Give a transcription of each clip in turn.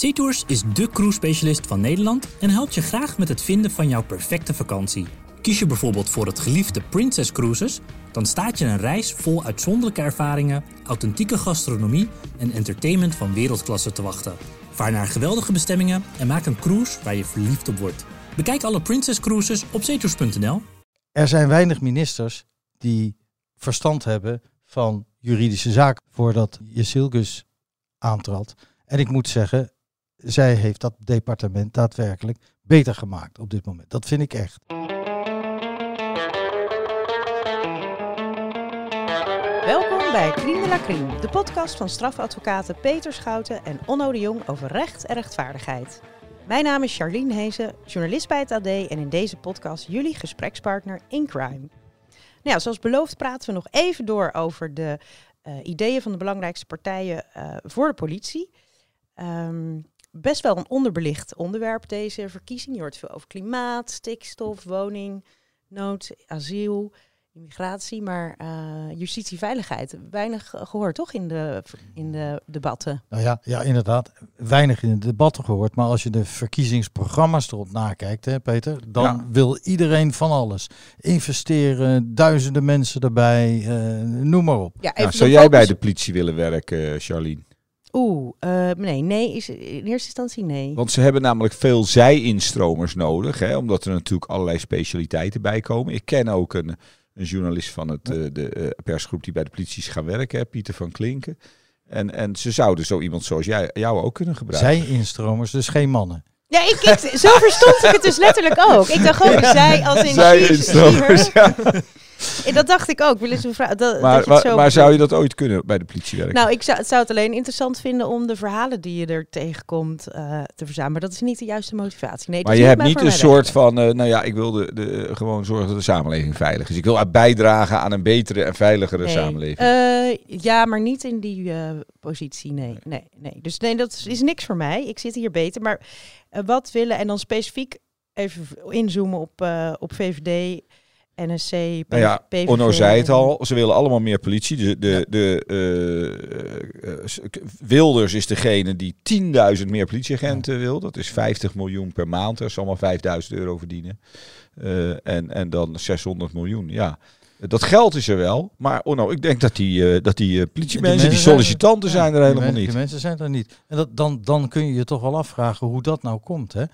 SeaTours is de cruise-specialist van Nederland en helpt je graag met het vinden van jouw perfecte vakantie. Kies je bijvoorbeeld voor het geliefde Princess Cruises, dan staat je een reis vol uitzonderlijke ervaringen, authentieke gastronomie en entertainment van wereldklasse te wachten. Vaar naar geweldige bestemmingen en maak een cruise waar je verliefd op wordt. Bekijk alle Princess Cruises op zeetours.nl. Er zijn weinig ministers die verstand hebben van juridische zaken voordat Jezilgus aantrad. En ik moet zeggen, zij heeft dat departement daadwerkelijk beter gemaakt op dit moment. Dat vind ik echt. Welkom bij Crime de la Crime, de podcast van strafadvocaten Peter Schouten en Onno de Jong over recht en rechtvaardigheid. Mijn naam is Charlene Hezen, journalist bij het AD en in deze podcast jullie gesprekspartner in crime. Nou zoals beloofd praten we nog even door over de uh, ideeën van de belangrijkste partijen uh, voor de politie. Um, best wel een onderbelicht onderwerp deze verkiezing. Je hoort veel over klimaat, stikstof, woning, nood, asiel immigratie, maar uh, justitie, veiligheid. Weinig gehoord, toch, in de, in de debatten? Nou ja, ja, inderdaad. Weinig in de debatten gehoord. Maar als je de verkiezingsprogramma's erop nakijkt, hè, Peter, dan ja. wil iedereen van alles. Investeren, duizenden mensen erbij, uh, noem maar op. Ja, nou, zou jij bij de politie willen werken, Charlene? Oeh, uh, nee, nee, is in eerste instantie nee. Want ze hebben namelijk veel zij-instromers nodig, hè, omdat er natuurlijk allerlei specialiteiten bij komen. Ik ken ook een een journalist van het, uh, de uh, persgroep die bij de politie is gaan werken, Pieter van Klinken. En, en ze zouden zo iemand zoals jij, jou ook kunnen gebruiken. Zij instromers, dus geen mannen. Ja, ik, ik, zo verstond ik het dus letterlijk ook. Ik dacht gewoon, ja. zij als in... Zij instromers, ja. En dat dacht ik ook. Wil eens vraag, dat, maar, dat maar, zo maar zou je dat ooit kunnen bij de politie werken? Nou, ik zou, zou het alleen interessant vinden om de verhalen die je er tegenkomt uh, te verzamelen. Maar dat is niet de juiste motivatie. Nee, maar je hebt niet een soort van, uh, nou ja, ik wil de, de, gewoon zorgen dat de samenleving veilig is. Ik wil bijdragen aan een betere en veiligere nee. samenleving. Uh, ja, maar niet in die positie, nee, nee, nee. Dus nee, dat is niks voor mij. Ik zit hier beter. Maar wat willen, en dan specifiek even inzoomen op, op VVD... NSC, PV, nou ja, PVV. Onno zei het al, ze willen allemaal meer politie. De, de, ja. de uh, uh, Wilders is degene die 10.000 meer politieagenten ja. wil. Dat is 50 miljoen per maand. Dat is allemaal 5.000 euro verdienen. Uh, en, en dan 600 miljoen, ja. Dat geld is er wel, maar oh nou, ik denk dat die, uh, dat die uh, politiemensen, die, die sollicitanten zijn er, zijn er helemaal niet. Die mensen zijn er niet. En dat, dan, dan kun je je toch wel afvragen hoe dat nou komt. Hè?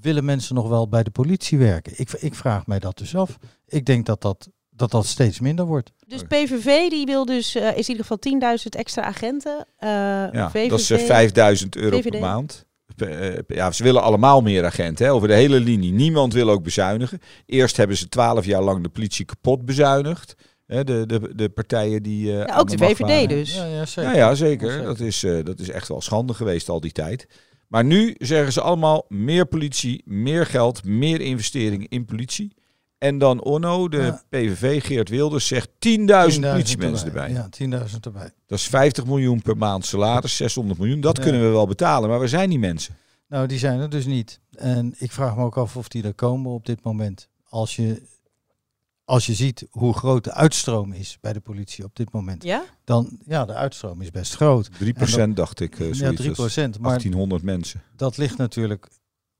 Willen mensen nog wel bij de politie werken? Ik, ik vraag mij dat dus af. Ik denk dat dat, dat, dat steeds minder wordt. Dus PVV die wil dus, uh, is in ieder geval 10.000 extra agenten. ja, VVV, dat is 5.000 euro VVD. per maand. Ja, ze willen allemaal meer agenten hè, over de hele linie. Niemand wil ook bezuinigen. Eerst hebben ze twaalf jaar lang de politie kapot bezuinigd. Hè, de, de, de partijen die. Uh, ja, ook de VVD dus. Ja, ja, zeker. Ja, ja, zeker. Ja, Dat, is, uh, dat is echt wel schande geweest al die tijd. Maar nu zeggen ze allemaal meer politie, meer geld, meer investering in politie. En dan Onno, de ja. PVV, Geert Wilders, zegt 10.000 politiemensen erbij. erbij. Ja, 10.000 erbij. Dat is 50 miljoen per maand salaris, 600 miljoen. Dat ja. kunnen we wel betalen, maar waar zijn die mensen? Nou, die zijn er dus niet. En ik vraag me ook af of die er komen op dit moment. Als je, als je ziet hoe groot de uitstroom is bij de politie op dit moment. Ja? Dan, ja, de uitstroom is best groot. 3% dat, dacht ik. Uh, ja, 3%. Maar 1800 mensen. Dat ligt natuurlijk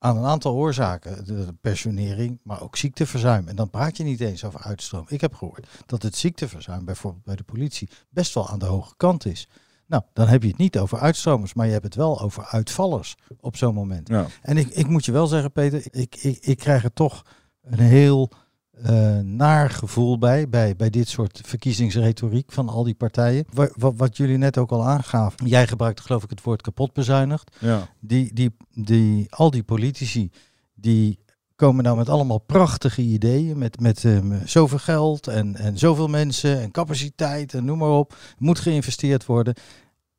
aan een aantal oorzaken. De pensionering, maar ook ziekteverzuim. En dan praat je niet eens over uitstroom. Ik heb gehoord dat het ziekteverzuim bijvoorbeeld bij de politie best wel aan de hoge kant is. Nou, dan heb je het niet over uitstromers, maar je hebt het wel over uitvallers op zo'n moment. Ja. En ik, ik moet je wel zeggen, Peter, ik, ik, ik krijg er toch een heel uh, naar gevoel bij, bij, bij dit soort verkiezingsretoriek van al die partijen. Wat, wat, wat, jullie net ook al aangaven, jij gebruikte geloof ik het woord kapot bezuinigd. Ja. Die, die, die, al die politici die komen nou met allemaal prachtige ideeën, met, met um, zoveel geld en, en zoveel mensen en capaciteit en noem maar op. Moet geïnvesteerd worden.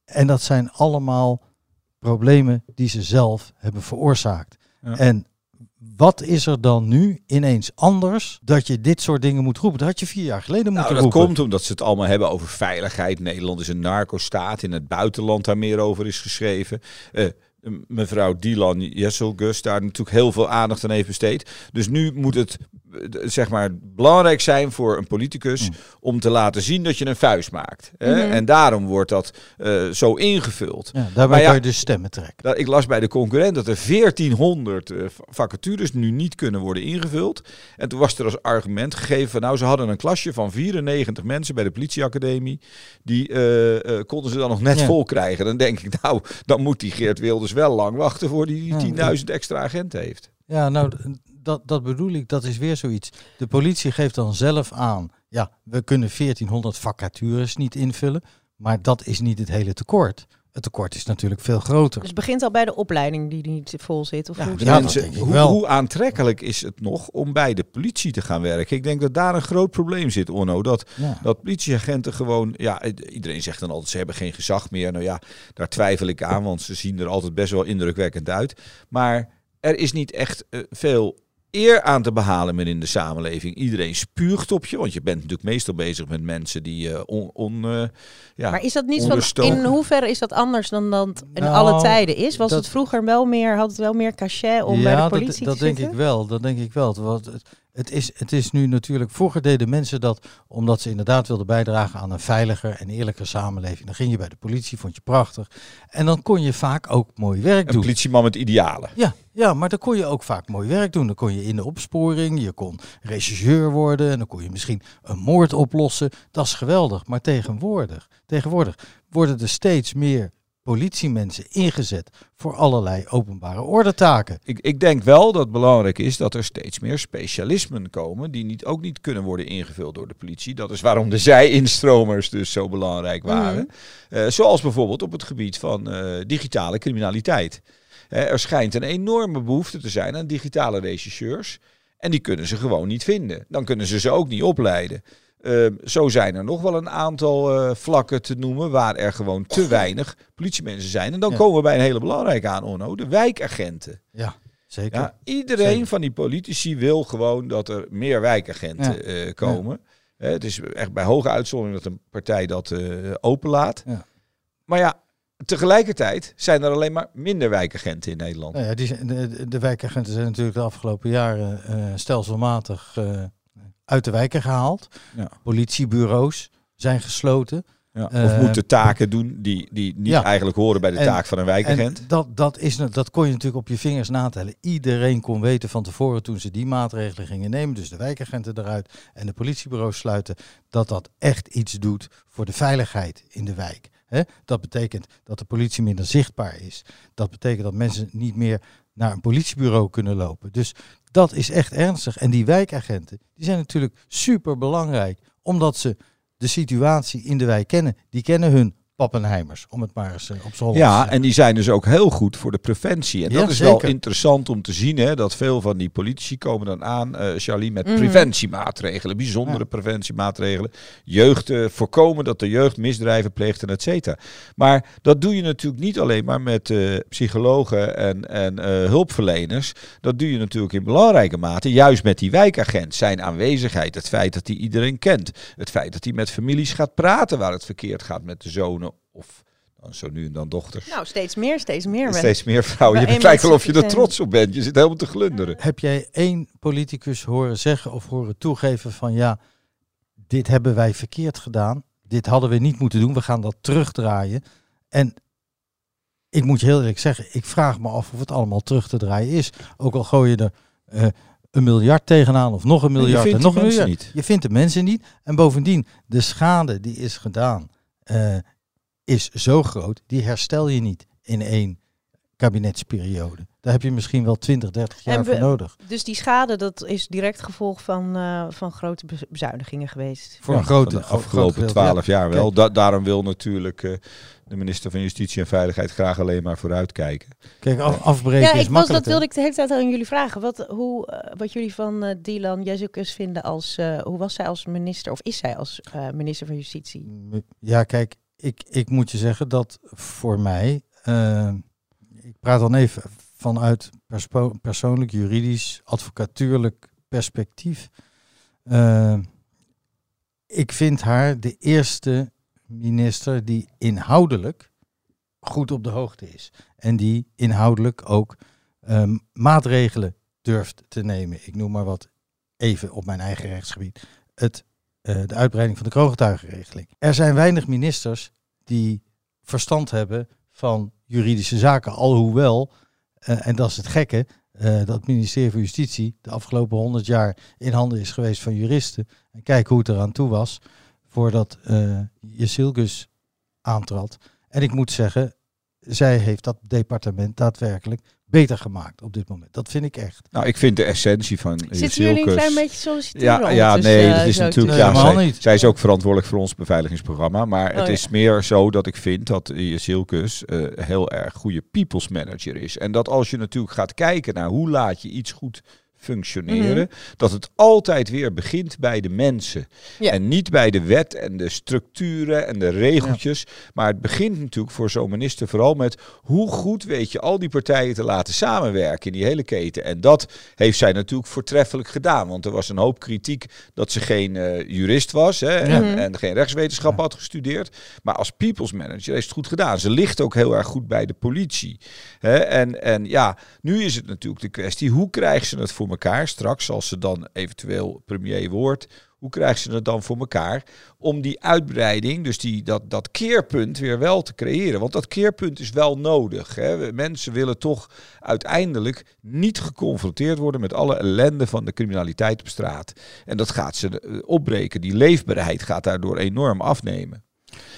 En dat zijn allemaal problemen die ze zelf hebben veroorzaakt. Ja. En wat is er dan nu ineens anders dat je dit soort dingen moet roepen? Dat had je vier jaar geleden moeten nou, roepen. Dat komt omdat ze het allemaal hebben over veiligheid. Nederland is een narco-staat. In het buitenland daar meer over is geschreven. Uh, mevrouw Dylan Jesselgus daar natuurlijk heel veel aandacht aan heeft besteed. Dus nu moet het zeg maar belangrijk zijn voor een politicus Mm. om te laten zien dat je een vuist maakt. Hè? Mhm. En daarom wordt dat eh, zo ingevuld. Ja, daarbij Maar ja- kan je dus stemmen trekken. Dat- Ik las bij de concurrent dat er 1400 eh, va- vacatures nu niet kunnen worden ingevuld. En toen was er als argument gegeven van nou, ze hadden een klasje van 94 mensen bij de politieacademie. Die eh, eh, konden ze dan nog net Ja. vol krijgen. Dan denk ik nou, dan moet die Geert Wilders wel lang wachten voor die Ja. 10.000 extra agenten heeft. Ja, nou, dat, dat bedoel ik. Dat is weer zoiets. De politie geeft dan zelf aan. Ja, we kunnen 1400 vacatures niet invullen. Maar dat is niet het hele tekort. Het tekort is natuurlijk veel groter. Dus het begint al bij de opleiding die niet vol zit. Of Ja, hoe Ja, mensen, hoe, aantrekkelijk is het nog om bij de politie te gaan werken? Ik denk dat daar een groot probleem zit, Onno. Dat Ja. Dat politieagenten gewoon, ja, iedereen zegt dan altijd ze hebben geen gezag meer. Nou ja, daar twijfel ik aan, want ze zien er altijd best wel indrukwekkend uit. Maar er is niet echt eh, veel eer aan te behalen meer in de samenleving. Iedereen spuugt op je, want je bent natuurlijk meestal bezig met mensen die eh, on, on, eh, ja, Maar is dat niet van, in hoeverre is dat anders dan dat in Nou, alle tijden is? Was dat- het vroeger wel meer, had het wel meer cachet om bij de politie dat, dat te denk zitten? ik wel. Dat denk ik wel. Want het, het, is, het is nu natuurlijk. Vroeger deden mensen dat omdat ze inderdaad wilden bijdragen aan een veiliger en eerlijker samenleving. Dan ging je bij de politie, vond je prachtig. En dan kon je vaak ook mooi werk een doen. politieman met idealen. Ja, ja, maar dan kon je ook vaak mooi werk doen. Dan kon je in de opsporing, je kon regisseur worden en dan kon je misschien een moord oplossen. Dat is geweldig. Maar tegenwoordig, tegenwoordig worden er steeds meer politiemensen ingezet voor allerlei openbare ordetaken. Ik, ik denk wel dat het belangrijk is dat er steeds meer specialismen komen die niet, ook niet kunnen worden ingevuld door de politie. Dat is waarom de zij-instromers dus zo belangrijk waren. Eh, zoals bijvoorbeeld op het gebied van eh, digitale criminaliteit. Er schijnt een enorme behoefte te zijn aan digitale regisseurs. En die kunnen ze gewoon niet vinden. Dan kunnen ze ze ook niet opleiden. Eh, zo zijn er nog wel een aantal eh, vlakken te noemen waar er gewoon te weinig politiemensen zijn. En dan Ja. komen we bij een hele belangrijke aan, Onno, de wijkagenten. Ja, zeker. Ja, iedereen Zeker. van die politici wil gewoon dat er meer wijkagenten Ja. eh, komen. Het is echt bij hoge uitzondering dat een partij dat eh, openlaat. Ja. Maar ja, tegelijkertijd zijn er alleen maar minder wijkagenten in Nederland. Nou ja, die de, de wijkagenten zijn natuurlijk de afgelopen jaren stelselmatig uit de wijken gehaald. Ja. Politiebureaus zijn gesloten. Ja, of Eh, moeten taken doen die, die niet ja. eigenlijk horen bij de En- taak van een wijkagent. En dat, dat, is, dat kon je natuurlijk op je vingers natellen. Iedereen kon weten van tevoren toen ze die maatregelen gingen nemen, dus de wijkagenten eruit en de politiebureaus sluiten, dat dat echt iets doet voor de veiligheid in de wijk. Dat betekent dat de politie minder zichtbaar is. Dat betekent dat mensen niet meer naar een politiebureau kunnen lopen. Dus dat is echt ernstig. En die wijkagenten, die zijn natuurlijk super belangrijk, omdat ze de situatie in de wijk kennen. Die kennen hun pappenheimers, om het maar eens eh, op z'n Ja, en die zijn dus ook heel goed voor de preventie. En Ja, dat is wel interessant om te zien, hè, dat veel van die politici komen dan aan, eh Charlie, met Mhm. preventiemaatregelen, bijzondere Ja. preventiemaatregelen. Jeugd eh, voorkomen dat de jeugd misdrijven pleegt en et cetera. Maar dat doe je natuurlijk niet alleen maar met eh, psychologen en, en eh, hulpverleners. Dat doe je natuurlijk in belangrijke mate, juist met die wijkagent. Zijn aanwezigheid, het feit dat hij iedereen kent. Het feit dat hij met families gaat praten waar het verkeerd gaat met de zonen of dan zo nu en dan dochters. Nou, steeds meer, steeds meer. Steeds meer vrouwen. Je lijkt wel of je er trots op bent. Je zit helemaal te glunderen. Heb jij één politicus horen zeggen of horen toegeven van ja, dit hebben wij verkeerd gedaan. Dit hadden we niet moeten doen. We gaan dat terugdraaien. En ik moet je heel eerlijk zeggen, ik vraag me af of het allemaal terug te draaien is. Ook al gooi je er eh, een miljard tegenaan of nog een miljard vindt en nog een mensen miljard. niet. Je vindt de mensen niet. En bovendien, de schade die is gedaan, eh, is zo groot, die herstel je niet in één kabinetsperiode. Daar heb je misschien wel 20, 30 jaar we- voor nodig. Dus die schade, dat is direct gevolg van, eh, van grote be- bezuinigingen geweest. Voor Ja, een grote van de afgelopen twaalf jaar wel. Da- daarom wil natuurlijk eh, de minister van Justitie en Veiligheid graag alleen maar vooruitkijken. Ja. Kijk, af- afbreken Ja, is ik was, dat wilde ik de hele tijd aan jullie vragen. Wat, hoe, eh, wat jullie van Dylan Jezus vinden als, eh, hoe was zij als minister, of is zij als eh, minister van Justitie? Ja, kijk, ik, ik moet je zeggen dat voor mij, eh, ik praat dan even vanuit persoonlijk, juridisch, advocatuurlijk perspectief. Eh, ik vind haar de eerste minister die inhoudelijk goed op de hoogte is. en die inhoudelijk ook ehm, maatregelen durft te nemen. Ik noem maar wat even op mijn eigen rechtsgebied. Het, de uitbreiding van de kroongetuigenregeling. Er zijn weinig ministers die verstand hebben van juridische zaken. Alhoewel, eh, en dat is het gekke, eh, dat het ministerie van Justitie de afgelopen honderd jaar in handen is geweest van juristen. En kijk hoe het eraan toe was voordat uh, Jesilgus aantrad. En ik moet zeggen, zij heeft dat departement daadwerkelijk beter gemaakt op dit moment. Dat vind ik echt. Nou, ik vind de essentie van Zitten jullie een klein beetje solliciteren? Ja, ja nee, dat is natuurlijk... Nee, ja, zij, is ook verantwoordelijk voor ons beveiligingsprogramma. Maar Oh, het ja. is meer zo dat ik vind dat Jesilkus uh, heel erg goede people's manager is. En dat als je natuurlijk gaat kijken naar hoe laat je iets goed functioneren, dat het altijd weer begint bij de mensen. Ja. En niet bij de wet en de structuren en de regeltjes. Maar het begint natuurlijk voor zo'n minister vooral met hoe goed weet je al die partijen te laten samenwerken in die hele keten. En dat heeft zij natuurlijk voortreffelijk gedaan. Want er was een hoop kritiek dat ze geen eh, jurist was hè, en, Mhm. en geen rechtswetenschap had gestudeerd. Maar als people's manager heeft het goed gedaan. Ze ligt ook heel erg goed bij de politie. Hè. En, en ja, nu is het natuurlijk de kwestie, hoe krijgen ze het voor elkaar straks, als ze dan eventueel premier wordt, hoe krijgen ze het dan voor elkaar om die uitbreiding, dus die, dat, dat keerpunt weer wel te creëren? Want dat keerpunt is wel nodig. Hè. Mensen willen toch uiteindelijk niet geconfronteerd worden met alle ellende van de criminaliteit op straat. En dat gaat ze eh, opbreken. Die leefbaarheid gaat daardoor enorm afnemen.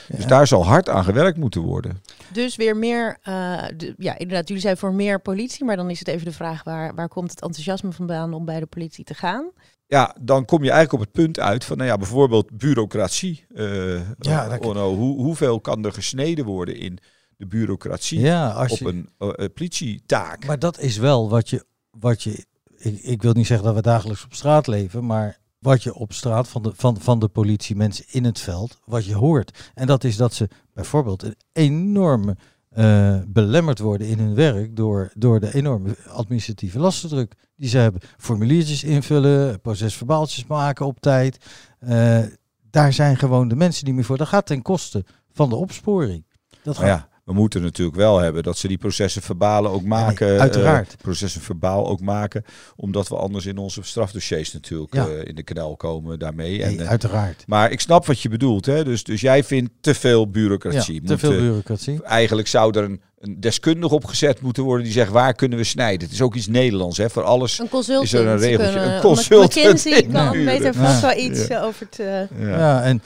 Dus Ja. daar zal hard aan gewerkt moeten worden. Dus weer meer, eh, de- ja inderdaad, jullie zijn voor meer politie, maar dan is het even de vraag waar, waar komt het enthousiasme vandaan om bij de politie te gaan? Ja, dan kom je eigenlijk op het punt uit van, nou ja, bijvoorbeeld bureaucratie. Eh, Ja, dat- hoe, hoeveel kan er gesneden worden in de bureaucratie Ja, als op je, een eh, politietaak? maar dat is wel wat je, wat je ik, ik wil niet zeggen dat we dagelijks op straat leven, maar wat je op straat van de, van, van de politie, mensen in het veld, wat je hoort. En dat is dat ze bijvoorbeeld een enorme eh, belemmerd worden in hun werk door, door de enorme administratieve lastendruk die ze hebben. Formuliertjes invullen, procesverbaaltjes maken op tijd. Eh, daar zijn gewoon de mensen niet meer voor. Dat gaat ten koste van de opsporing. Dat gaat, ja, we moeten natuurlijk wel hebben dat ze die processen verbalen ook maken. nee, uiteraard. eh, processen verbaal ook maken. Omdat we anders in onze strafdossiers natuurlijk Ja. eh, in de knel komen daarmee. nee, En, eh, uiteraard. maar ik snap wat je bedoelt. Hè? Dus, dus jij vindt te veel bureaucratie. Ja, te Moet, veel eh, bureaucratie. Eigenlijk zou er een, een deskundige opgezet moeten worden die zegt waar kunnen we snijden. Het is ook iets Nederlands. Hè? Voor alles. Is er een regeltje? kunnen- Een consultant McKinsey kan inhuren. weet er vast wel iets Ja. over te... Ja. Ja. en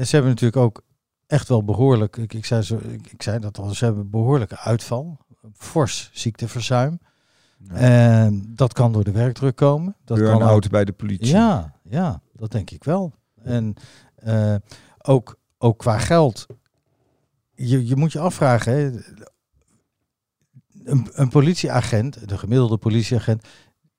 ze hebben natuurlijk ook echt wel behoorlijk, ik, ik, zei, zo, ik, ik zei dat al, ze hebben behoorlijke uitval. Fors ziekteverzuim. En dat kan door de werkdruk komen. Dat kan ook, bij de politie. ja, ja, dat denk ik wel. En eh, ook, ook qua geld. Je, je moet je afvragen, hè, een, een politieagent, de gemiddelde politieagent,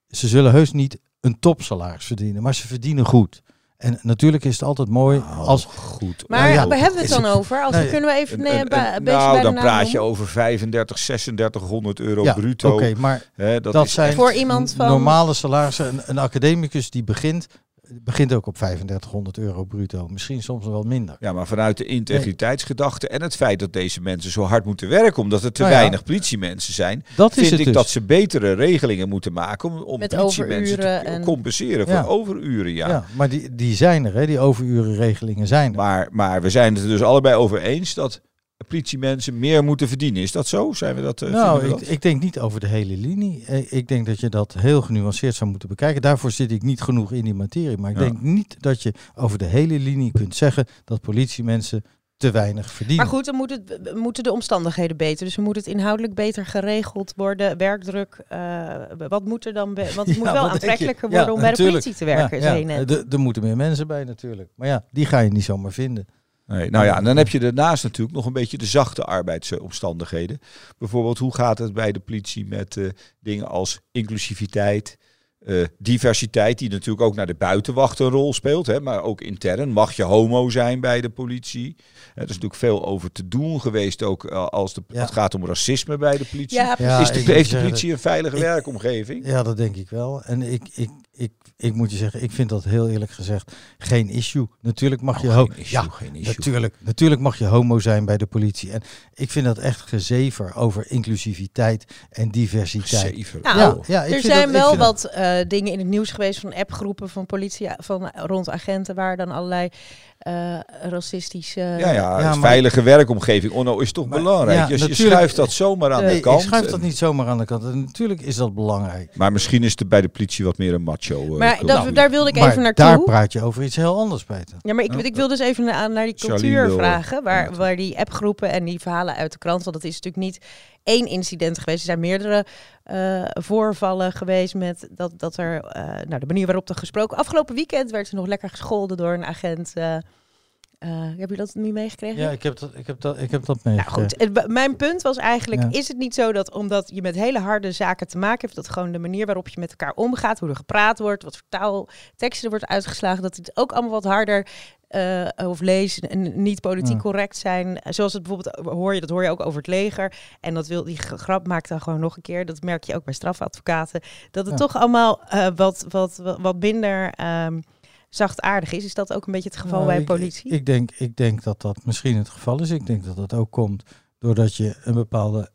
ze zullen heus niet een topsalaris verdienen, maar ze verdienen goed. En natuurlijk is het altijd mooi Nou, als goed. Maar Nou ja, waar hebben we het dan het- over? Als nee, kunnen we even Een- nee, een- een- een beetje nou, bij de dan praat je over 35, 3600 euro ja, bruto. Oké, maar Hè, dat, dat is zijn Voor iemand van- normale salarissen. Een, een academicus die begint, begint ook op 3500 euro bruto. Misschien soms wel minder. Ja, maar vanuit de integriteitsgedachte en het feit dat deze mensen zo hard moeten werken, omdat er te Nou ja. weinig politiemensen zijn, Dat is vind het ik dus. dat ze betere regelingen moeten maken om, om politiemensen te en- compenseren voor Ja. overuren. Ja. ja. maar die, die zijn er, hè? die overurenregelingen zijn er. Maar, maar we zijn het er dus allebei over eens dat politiemensen meer moeten verdienen. Is dat zo? Zijn we dat? eh, nou, vinden we ik, dat? ik denk niet over de hele linie. Eh, Ik denk dat je dat heel genuanceerd zou moeten bekijken. Daarvoor zit ik niet genoeg in die materie. Maar ik Ja. denk niet dat je over de hele linie kunt zeggen dat politiemensen te weinig verdienen. Maar goed, dan moet het, moeten de omstandigheden beter. Dus moet het inhoudelijk beter geregeld worden. Werkdruk, eh, wat moet er dan... Want het moet wel aantrekkelijker Ja, worden om bij de politie te werken, Ja, Er moeten meer mensen bij natuurlijk. Maar ja, die ga je niet zomaar vinden. Nou ja, dan heb je daarnaast natuurlijk nog een beetje de zachte arbeidsomstandigheden. Bijvoorbeeld, hoe gaat het bij de politie met eh, dingen als inclusiviteit, eh, diversiteit die natuurlijk ook naar de buitenwacht een rol speelt, hè, maar ook intern. Mag je homo zijn bij de politie? er is natuurlijk veel over te doen geweest, ook eh, als de, Ja. het gaat om racisme bij de politie. Ja, Ja, is de, heeft de politie een veilige ik- werkomgeving? Ja, dat denk ik wel. En ik, ik, ik, ik moet je zeggen, ik vind dat heel eerlijk gezegd geen issue. Natuurlijk mag je Oh, ho- geen issue, ja, geen issue. Natuurlijk, natuurlijk mag je homo zijn bij de politie. En ik vind dat echt gezever over inclusiviteit en diversiteit. Zeven. Nou, ja, ja, ik er vind zijn dat- ik wel wat eh, dingen in het nieuws geweest van appgroepen van politie van rond agenten waar dan allerlei eh, racistische. Ja, ja, Ja, een maar- veilige werkomgeving. Onno is toch Maar- belangrijk. ja, je, je schuift dat zomaar aan Nee, de kant. ik schuif dat niet zomaar aan de kant. En natuurlijk is dat belangrijk. Maar misschien is het bij de politie wat meer een macho. eh, maar dat, daar wilde ik maar even naartoe. daar praat je over iets heel anders, Peter. Ja, maar ik, ik wil dus even na- naar die cultuur wil, vragen. Waar, waar die appgroepen en die verhalen uit de krant. Want het is natuurlijk niet één incident geweest. Er zijn meerdere eh, voorvallen geweest met dat, dat er. eh, nou, de manier waarop er gesproken. Afgelopen weekend werd ze nog lekker gescholden door een agent. eh heb je dat niet meegekregen? Ja, ik heb dat, ik heb dat, ik heb dat Nou meegekregen. goed, het- mijn punt was eigenlijk, Ja. is het niet zo dat omdat je met hele harde zaken te maken hebt, dat gewoon de manier waarop je met elkaar omgaat, hoe er gepraat wordt, wat voor taal, teksten er wordt uitgeslagen, dat het ook allemaal wat harder eh, of lezen en niet politiek Ja. correct zijn. Zoals het bijvoorbeeld hoor je, dat hoor je ook over het leger. En dat wil die grap maakt dan gewoon nog een keer. Dat merk je ook bij strafadvocaten. Dat het Ja. toch allemaal eh, wat, wat, wat, wat minder ehm, zachtaardig is. Is dat ook een beetje het geval Nou, bij ik- politie? Ik, denk, ik denk dat dat misschien het geval is. Ik denk dat dat ook komt doordat je een bepaalde,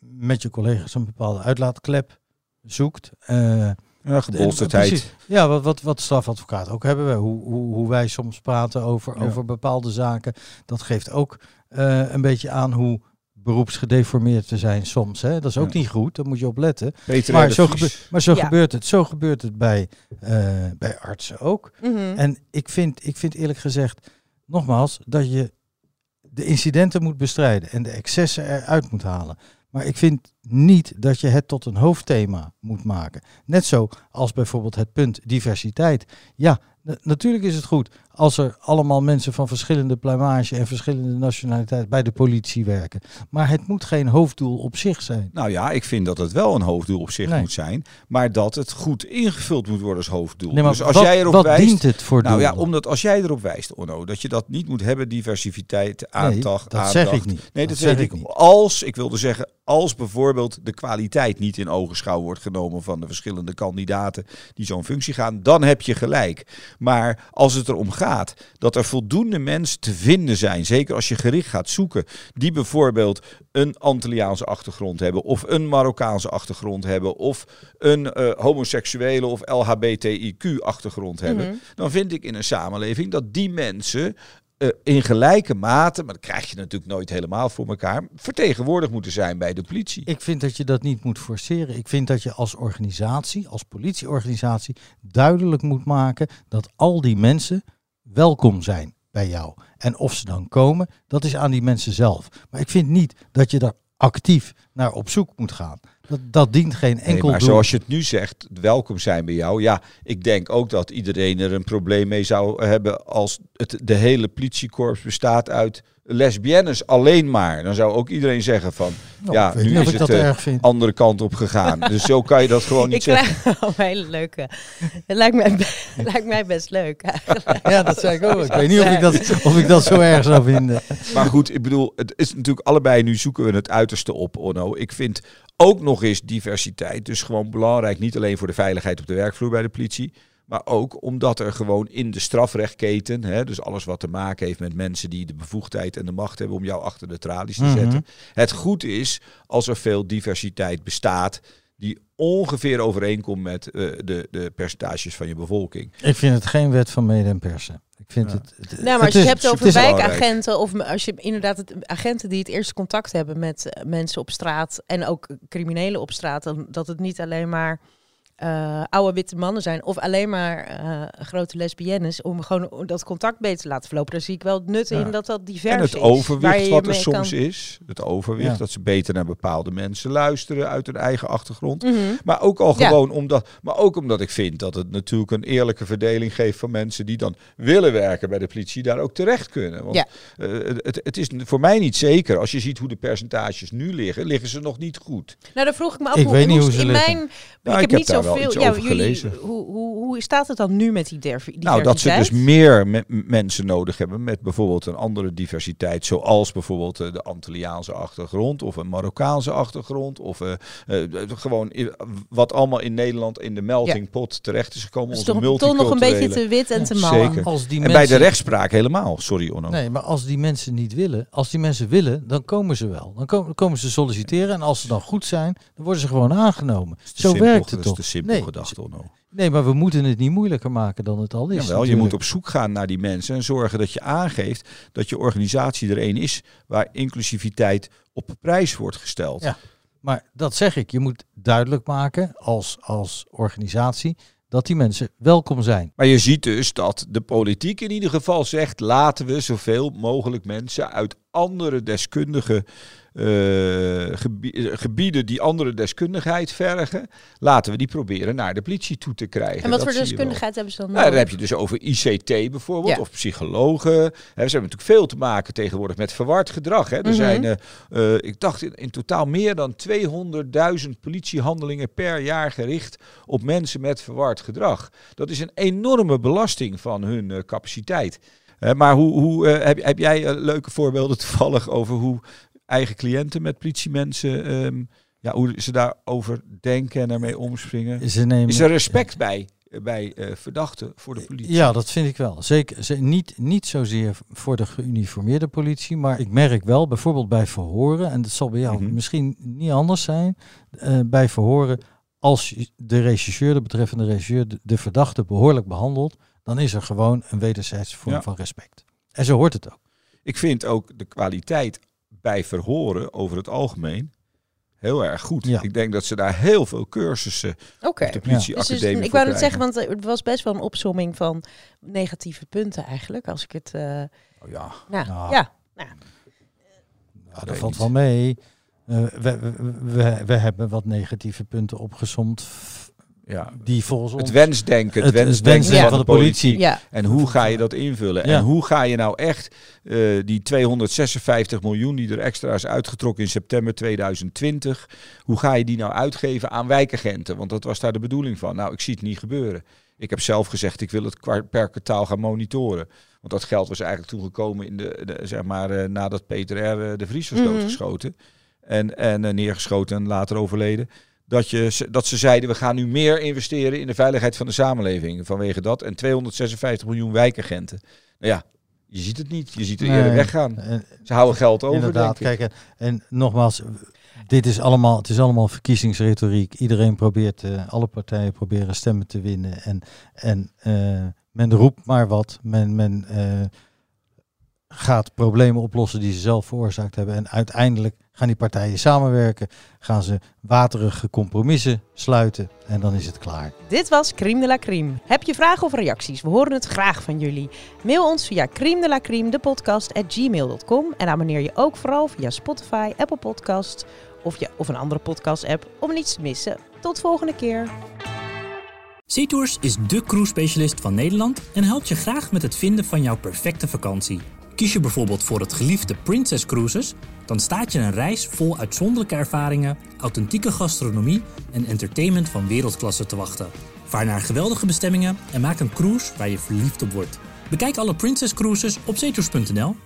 met je collega's een bepaalde uitlaatklep zoekt. Eh, Ja, gebolsterdheid. precies. Ja, wat, wat, wat strafadvocaat ook hebben we. Hoe, hoe, hoe wij soms praten over, Ja. over bepaalde zaken. Dat geeft ook eh, een beetje aan hoe beroepsgedeformeerd we zijn soms. Hè? Dat is ook Ja. niet goed, daar moet je op letten. Peter Maar zo, Vries. gebe- maar zo Ja. gebeurt het. Zo gebeurt het bij, eh, bij artsen ook. Mhm. En ik vind, ik vind eerlijk gezegd, nogmaals, dat je de incidenten moet bestrijden en de excessen eruit moet halen. Maar ik vind niet dat je het tot een hoofdthema moet maken. Net zo als bijvoorbeeld het punt diversiteit. Ja, na- natuurlijk is het goed als er allemaal mensen van verschillende pluimage en verschillende nationaliteit bij de politie werken. Maar het moet geen hoofddoel op zich zijn. Nou ja, ik vind dat het wel een hoofddoel op zich Nee. moet zijn. Maar dat het goed ingevuld moet worden als hoofddoel. Nee, maar dus als wat, jij erop wat wijst. dient het voor Nou doel? ja, omdat als jij erop wijst, Onno, dat je dat niet moet hebben, diversiteit, nee, aandacht, dat aandacht. zeg ik niet. Nee, dat, zeg ik. niet. Als, ik wilde zeggen, als bijvoorbeeld de kwaliteit niet in ogenschouw wordt genomen van de verschillende kandidaten die zo'n functie gaan, dan heb je gelijk. Maar als het erom gaat dat er voldoende mensen te vinden zijn, zeker als je gericht gaat zoeken, die bijvoorbeeld een Antilliaanse achtergrond hebben, of een Marokkaanse achtergrond hebben, of een eh, homoseksuele of LHBTIQ-achtergrond hebben, Mhm. dan vind ik in een samenleving dat die mensen eh, in gelijke mate, maar dat krijg je natuurlijk nooit helemaal voor elkaar, vertegenwoordigd moeten zijn bij de politie. Ik vind dat je dat niet moet forceren. Ik vind dat je als organisatie, als politieorganisatie, duidelijk moet maken dat al die mensen welkom zijn bij jou. En of ze dan komen, dat is aan die mensen zelf. Maar ik vind niet dat je daar actief naar op zoek moet gaan. Dat, dat dient geen Nee, enkel maar doel. zoals je het nu zegt, welkom zijn bij jou. Ja, ik denk ook dat iedereen er een probleem mee zou hebben als het, de hele politiekorps bestaat uit lesbiennes alleen maar. Dan zou ook iedereen zeggen van, Nou, ja, ik nu is ik het dat eh, andere kant op gegaan. Dus zo kan je dat gewoon niet Ik zeggen. krijg wel een hele leuke. Het lijkt mij, lijkt mij best leuk eigenlijk. Ja, dat zei ik ook. Ik weet niet of ik dat, of ik dat zo erg zou vinden. Maar goed, ik bedoel, het is natuurlijk allebei, nu zoeken we het uiterste op, Onno. Ik vind ook nog eens diversiteit dus gewoon belangrijk. Niet alleen voor de veiligheid op de werkvloer bij de politie. Maar ook omdat er gewoon in de strafrechtketen, hè, dus alles wat te maken heeft met mensen die de bevoegdheid en de macht hebben om jou achter de tralies te Mhm. zetten. Het goed is als er veel diversiteit bestaat die ongeveer overeenkomt met eh, de, de percentages van je bevolking. Ik vind het geen wet van mede en persen. Ik vind Ja. het, het, Nou, maar het als je is- hebt over het wijkagenten of als je inderdaad het, agenten die het eerste contact hebben met eh, mensen op straat en ook criminelen op straat, dan, dat het niet alleen maar eh, oude witte mannen zijn of alleen maar eh, grote lesbiennes om gewoon dat contact beter te laten verlopen. Daar zie ik wel het nut Ja. in dat dat divers En het is. waar overwicht wat er soms kan- is. Het overwicht, Ja. dat ze beter naar bepaalde mensen luisteren uit hun eigen achtergrond. Mhm. Maar ook al Ja. gewoon omdat, maar ook omdat ik vind dat het natuurlijk een eerlijke verdeling geeft van mensen die dan willen werken bij de politie, daar ook terecht kunnen. Want Ja. eh, het, het is voor mij niet zeker. Als je ziet hoe de percentages nu liggen, liggen ze nog niet goed. Nou, dan vroeg ik me af Ik hoe, weet in niet hoe- ze in liggen. mijn. Nou, ik ik heb heb niet daar wel veel. iets Ja, over jullie, gelezen. hoe, hoe, hoe staat het dan nu met die dervi- Nou, dat ze diversiteit? dus meer me- mensen nodig hebben met bijvoorbeeld een andere diversiteit, zoals bijvoorbeeld eh, de Antilliaanse achtergrond of een Marokkaanse achtergrond of eh, eh, d- gewoon wat allemaal in Nederland in de melting pot terecht is gekomen. Dus onze toch, toch nog een beetje te wit en te zeker. Als die En mensen, bij de rechtspraak helemaal. Sorry Onno. Nee, maar als die mensen niet willen, als die mensen willen, dan komen ze wel. Dan komen, komen ze solliciteren en als ze dan goed zijn, dan worden ze gewoon aangenomen. Zo simpel, werkt het toch? Simpel Nee, gedacht Onno. Nee, maar we moeten het niet moeilijker maken dan het al is. Jawel, je moet op zoek gaan naar die mensen en zorgen dat je aangeeft dat je organisatie er een is waar inclusiviteit op prijs wordt gesteld. Ja. Maar dat zeg ik, je moet duidelijk maken als, als organisatie dat die mensen welkom zijn. Maar je ziet dus dat de politiek in ieder geval zegt: laten we zoveel mogelijk mensen uit andere deskundige eh, eh, gebieden die andere deskundigheid vergen, laten we die proberen naar de politie toe te krijgen. En wat Dat voor deskundigheid hebben ze dan Nou, dan heb je dus over ICT bijvoorbeeld, Ja. of psychologen. Ze hebben natuurlijk veel te maken tegenwoordig met verward gedrag. Hè. Er Mhm. zijn, eh, ik dacht in, in totaal meer dan 200.000 politiehandelingen per jaar gericht op mensen met verward gedrag. Dat is een enorme belasting van hun capaciteit. Maar hoe, hoe, heb, heb jij leuke voorbeelden toevallig over hoe eigen cliënten met politiemensen, ehm, ja, hoe ze daarover denken en ermee omspringen? Ze nemen, Is er respect bij, bij eh, verdachten voor de politie? Ja, dat vind ik wel. Zeker ze, niet, niet zozeer voor de geuniformeerde politie, maar ik merk wel bijvoorbeeld bij verhoren, en dat zal bij jou Mhm. misschien niet anders zijn, eh, bij verhoren, als de regisseur, de betreffende regisseur, de, de verdachte behoorlijk behandelt, dan is er gewoon een wederzijdse vorm Ja. van respect. En zo hoort het ook. Ik vind ook de kwaliteit bij verhoren over het algemeen heel erg goed. Ja. Ik denk dat ze daar heel veel cursussen Oké. op de politieacademie dus, ik voor wou krijgen. zeggen, want het was best wel een opsomming van negatieve punten eigenlijk. Als ik het. eh Oh ja, nou, Nou. ja. Ja, dat weet valt niet. wel mee. Eh, we, we, we, we hebben wat negatieve punten opgesomd f- ja. die volgens ons... Het wensdenken, het, wensdenken wensdenken van de van de politie. politie. ja. En hoe ga je dat invullen? Ja. En hoe ga je nou echt eh, die 256 miljoen die er extra is uitgetrokken in september 2020, hoe ga je die nou uitgeven aan wijkagenten? Want dat was daar de bedoeling van. Nou, ik zie het niet gebeuren. Ik heb zelf gezegd, ik wil het per kwartaal gaan monitoren. Want dat geld was eigenlijk toen gekomen in de, de, zeg maar, eh, nadat Peter R. eh, de Vries was Mhm. doodgeschoten. En, en neergeschoten en later overleden. Dat, je, dat ze zeiden, we gaan nu meer investeren in de veiligheid van de samenleving. Vanwege dat. En 256 miljoen wijkagenten. Nou ja, je ziet het niet. Je ziet er eerder Nee. weggaan. En- Ze houden geld over, Inderdaad, kijk, en, en nogmaals, dit is allemaal, het is allemaal verkiezingsretoriek. Iedereen probeert, eh, alle partijen proberen stemmen te winnen. En, en eh, men roept maar wat. Men, men eh, gaat problemen oplossen die ze zelf veroorzaakt hebben. En uiteindelijk gaan die partijen samenwerken. Gaan ze waterige compromissen sluiten. En dan is het klaar. Dit was Crime de la Crime. Heb je vragen of reacties? We horen het graag van jullie. Mail ons via crime de la crime, de podcast, at gmail.com. En abonneer je ook vooral via Spotify, Apple Podcasts of, je, of een andere podcast-app om niets te missen. Tot volgende keer. SeaTours is de cruise-specialist van Nederland en helpt je graag met het vinden van jouw perfecte vakantie. Kies je bijvoorbeeld voor het geliefde Princess Cruises, dan staat je een reis vol uitzonderlijke ervaringen, authentieke gastronomie en entertainment van wereldklasse te wachten. Vaar naar geweldige bestemmingen en maak een cruise waar je verliefd op wordt. Bekijk alle Princess Cruises op zeetours.nl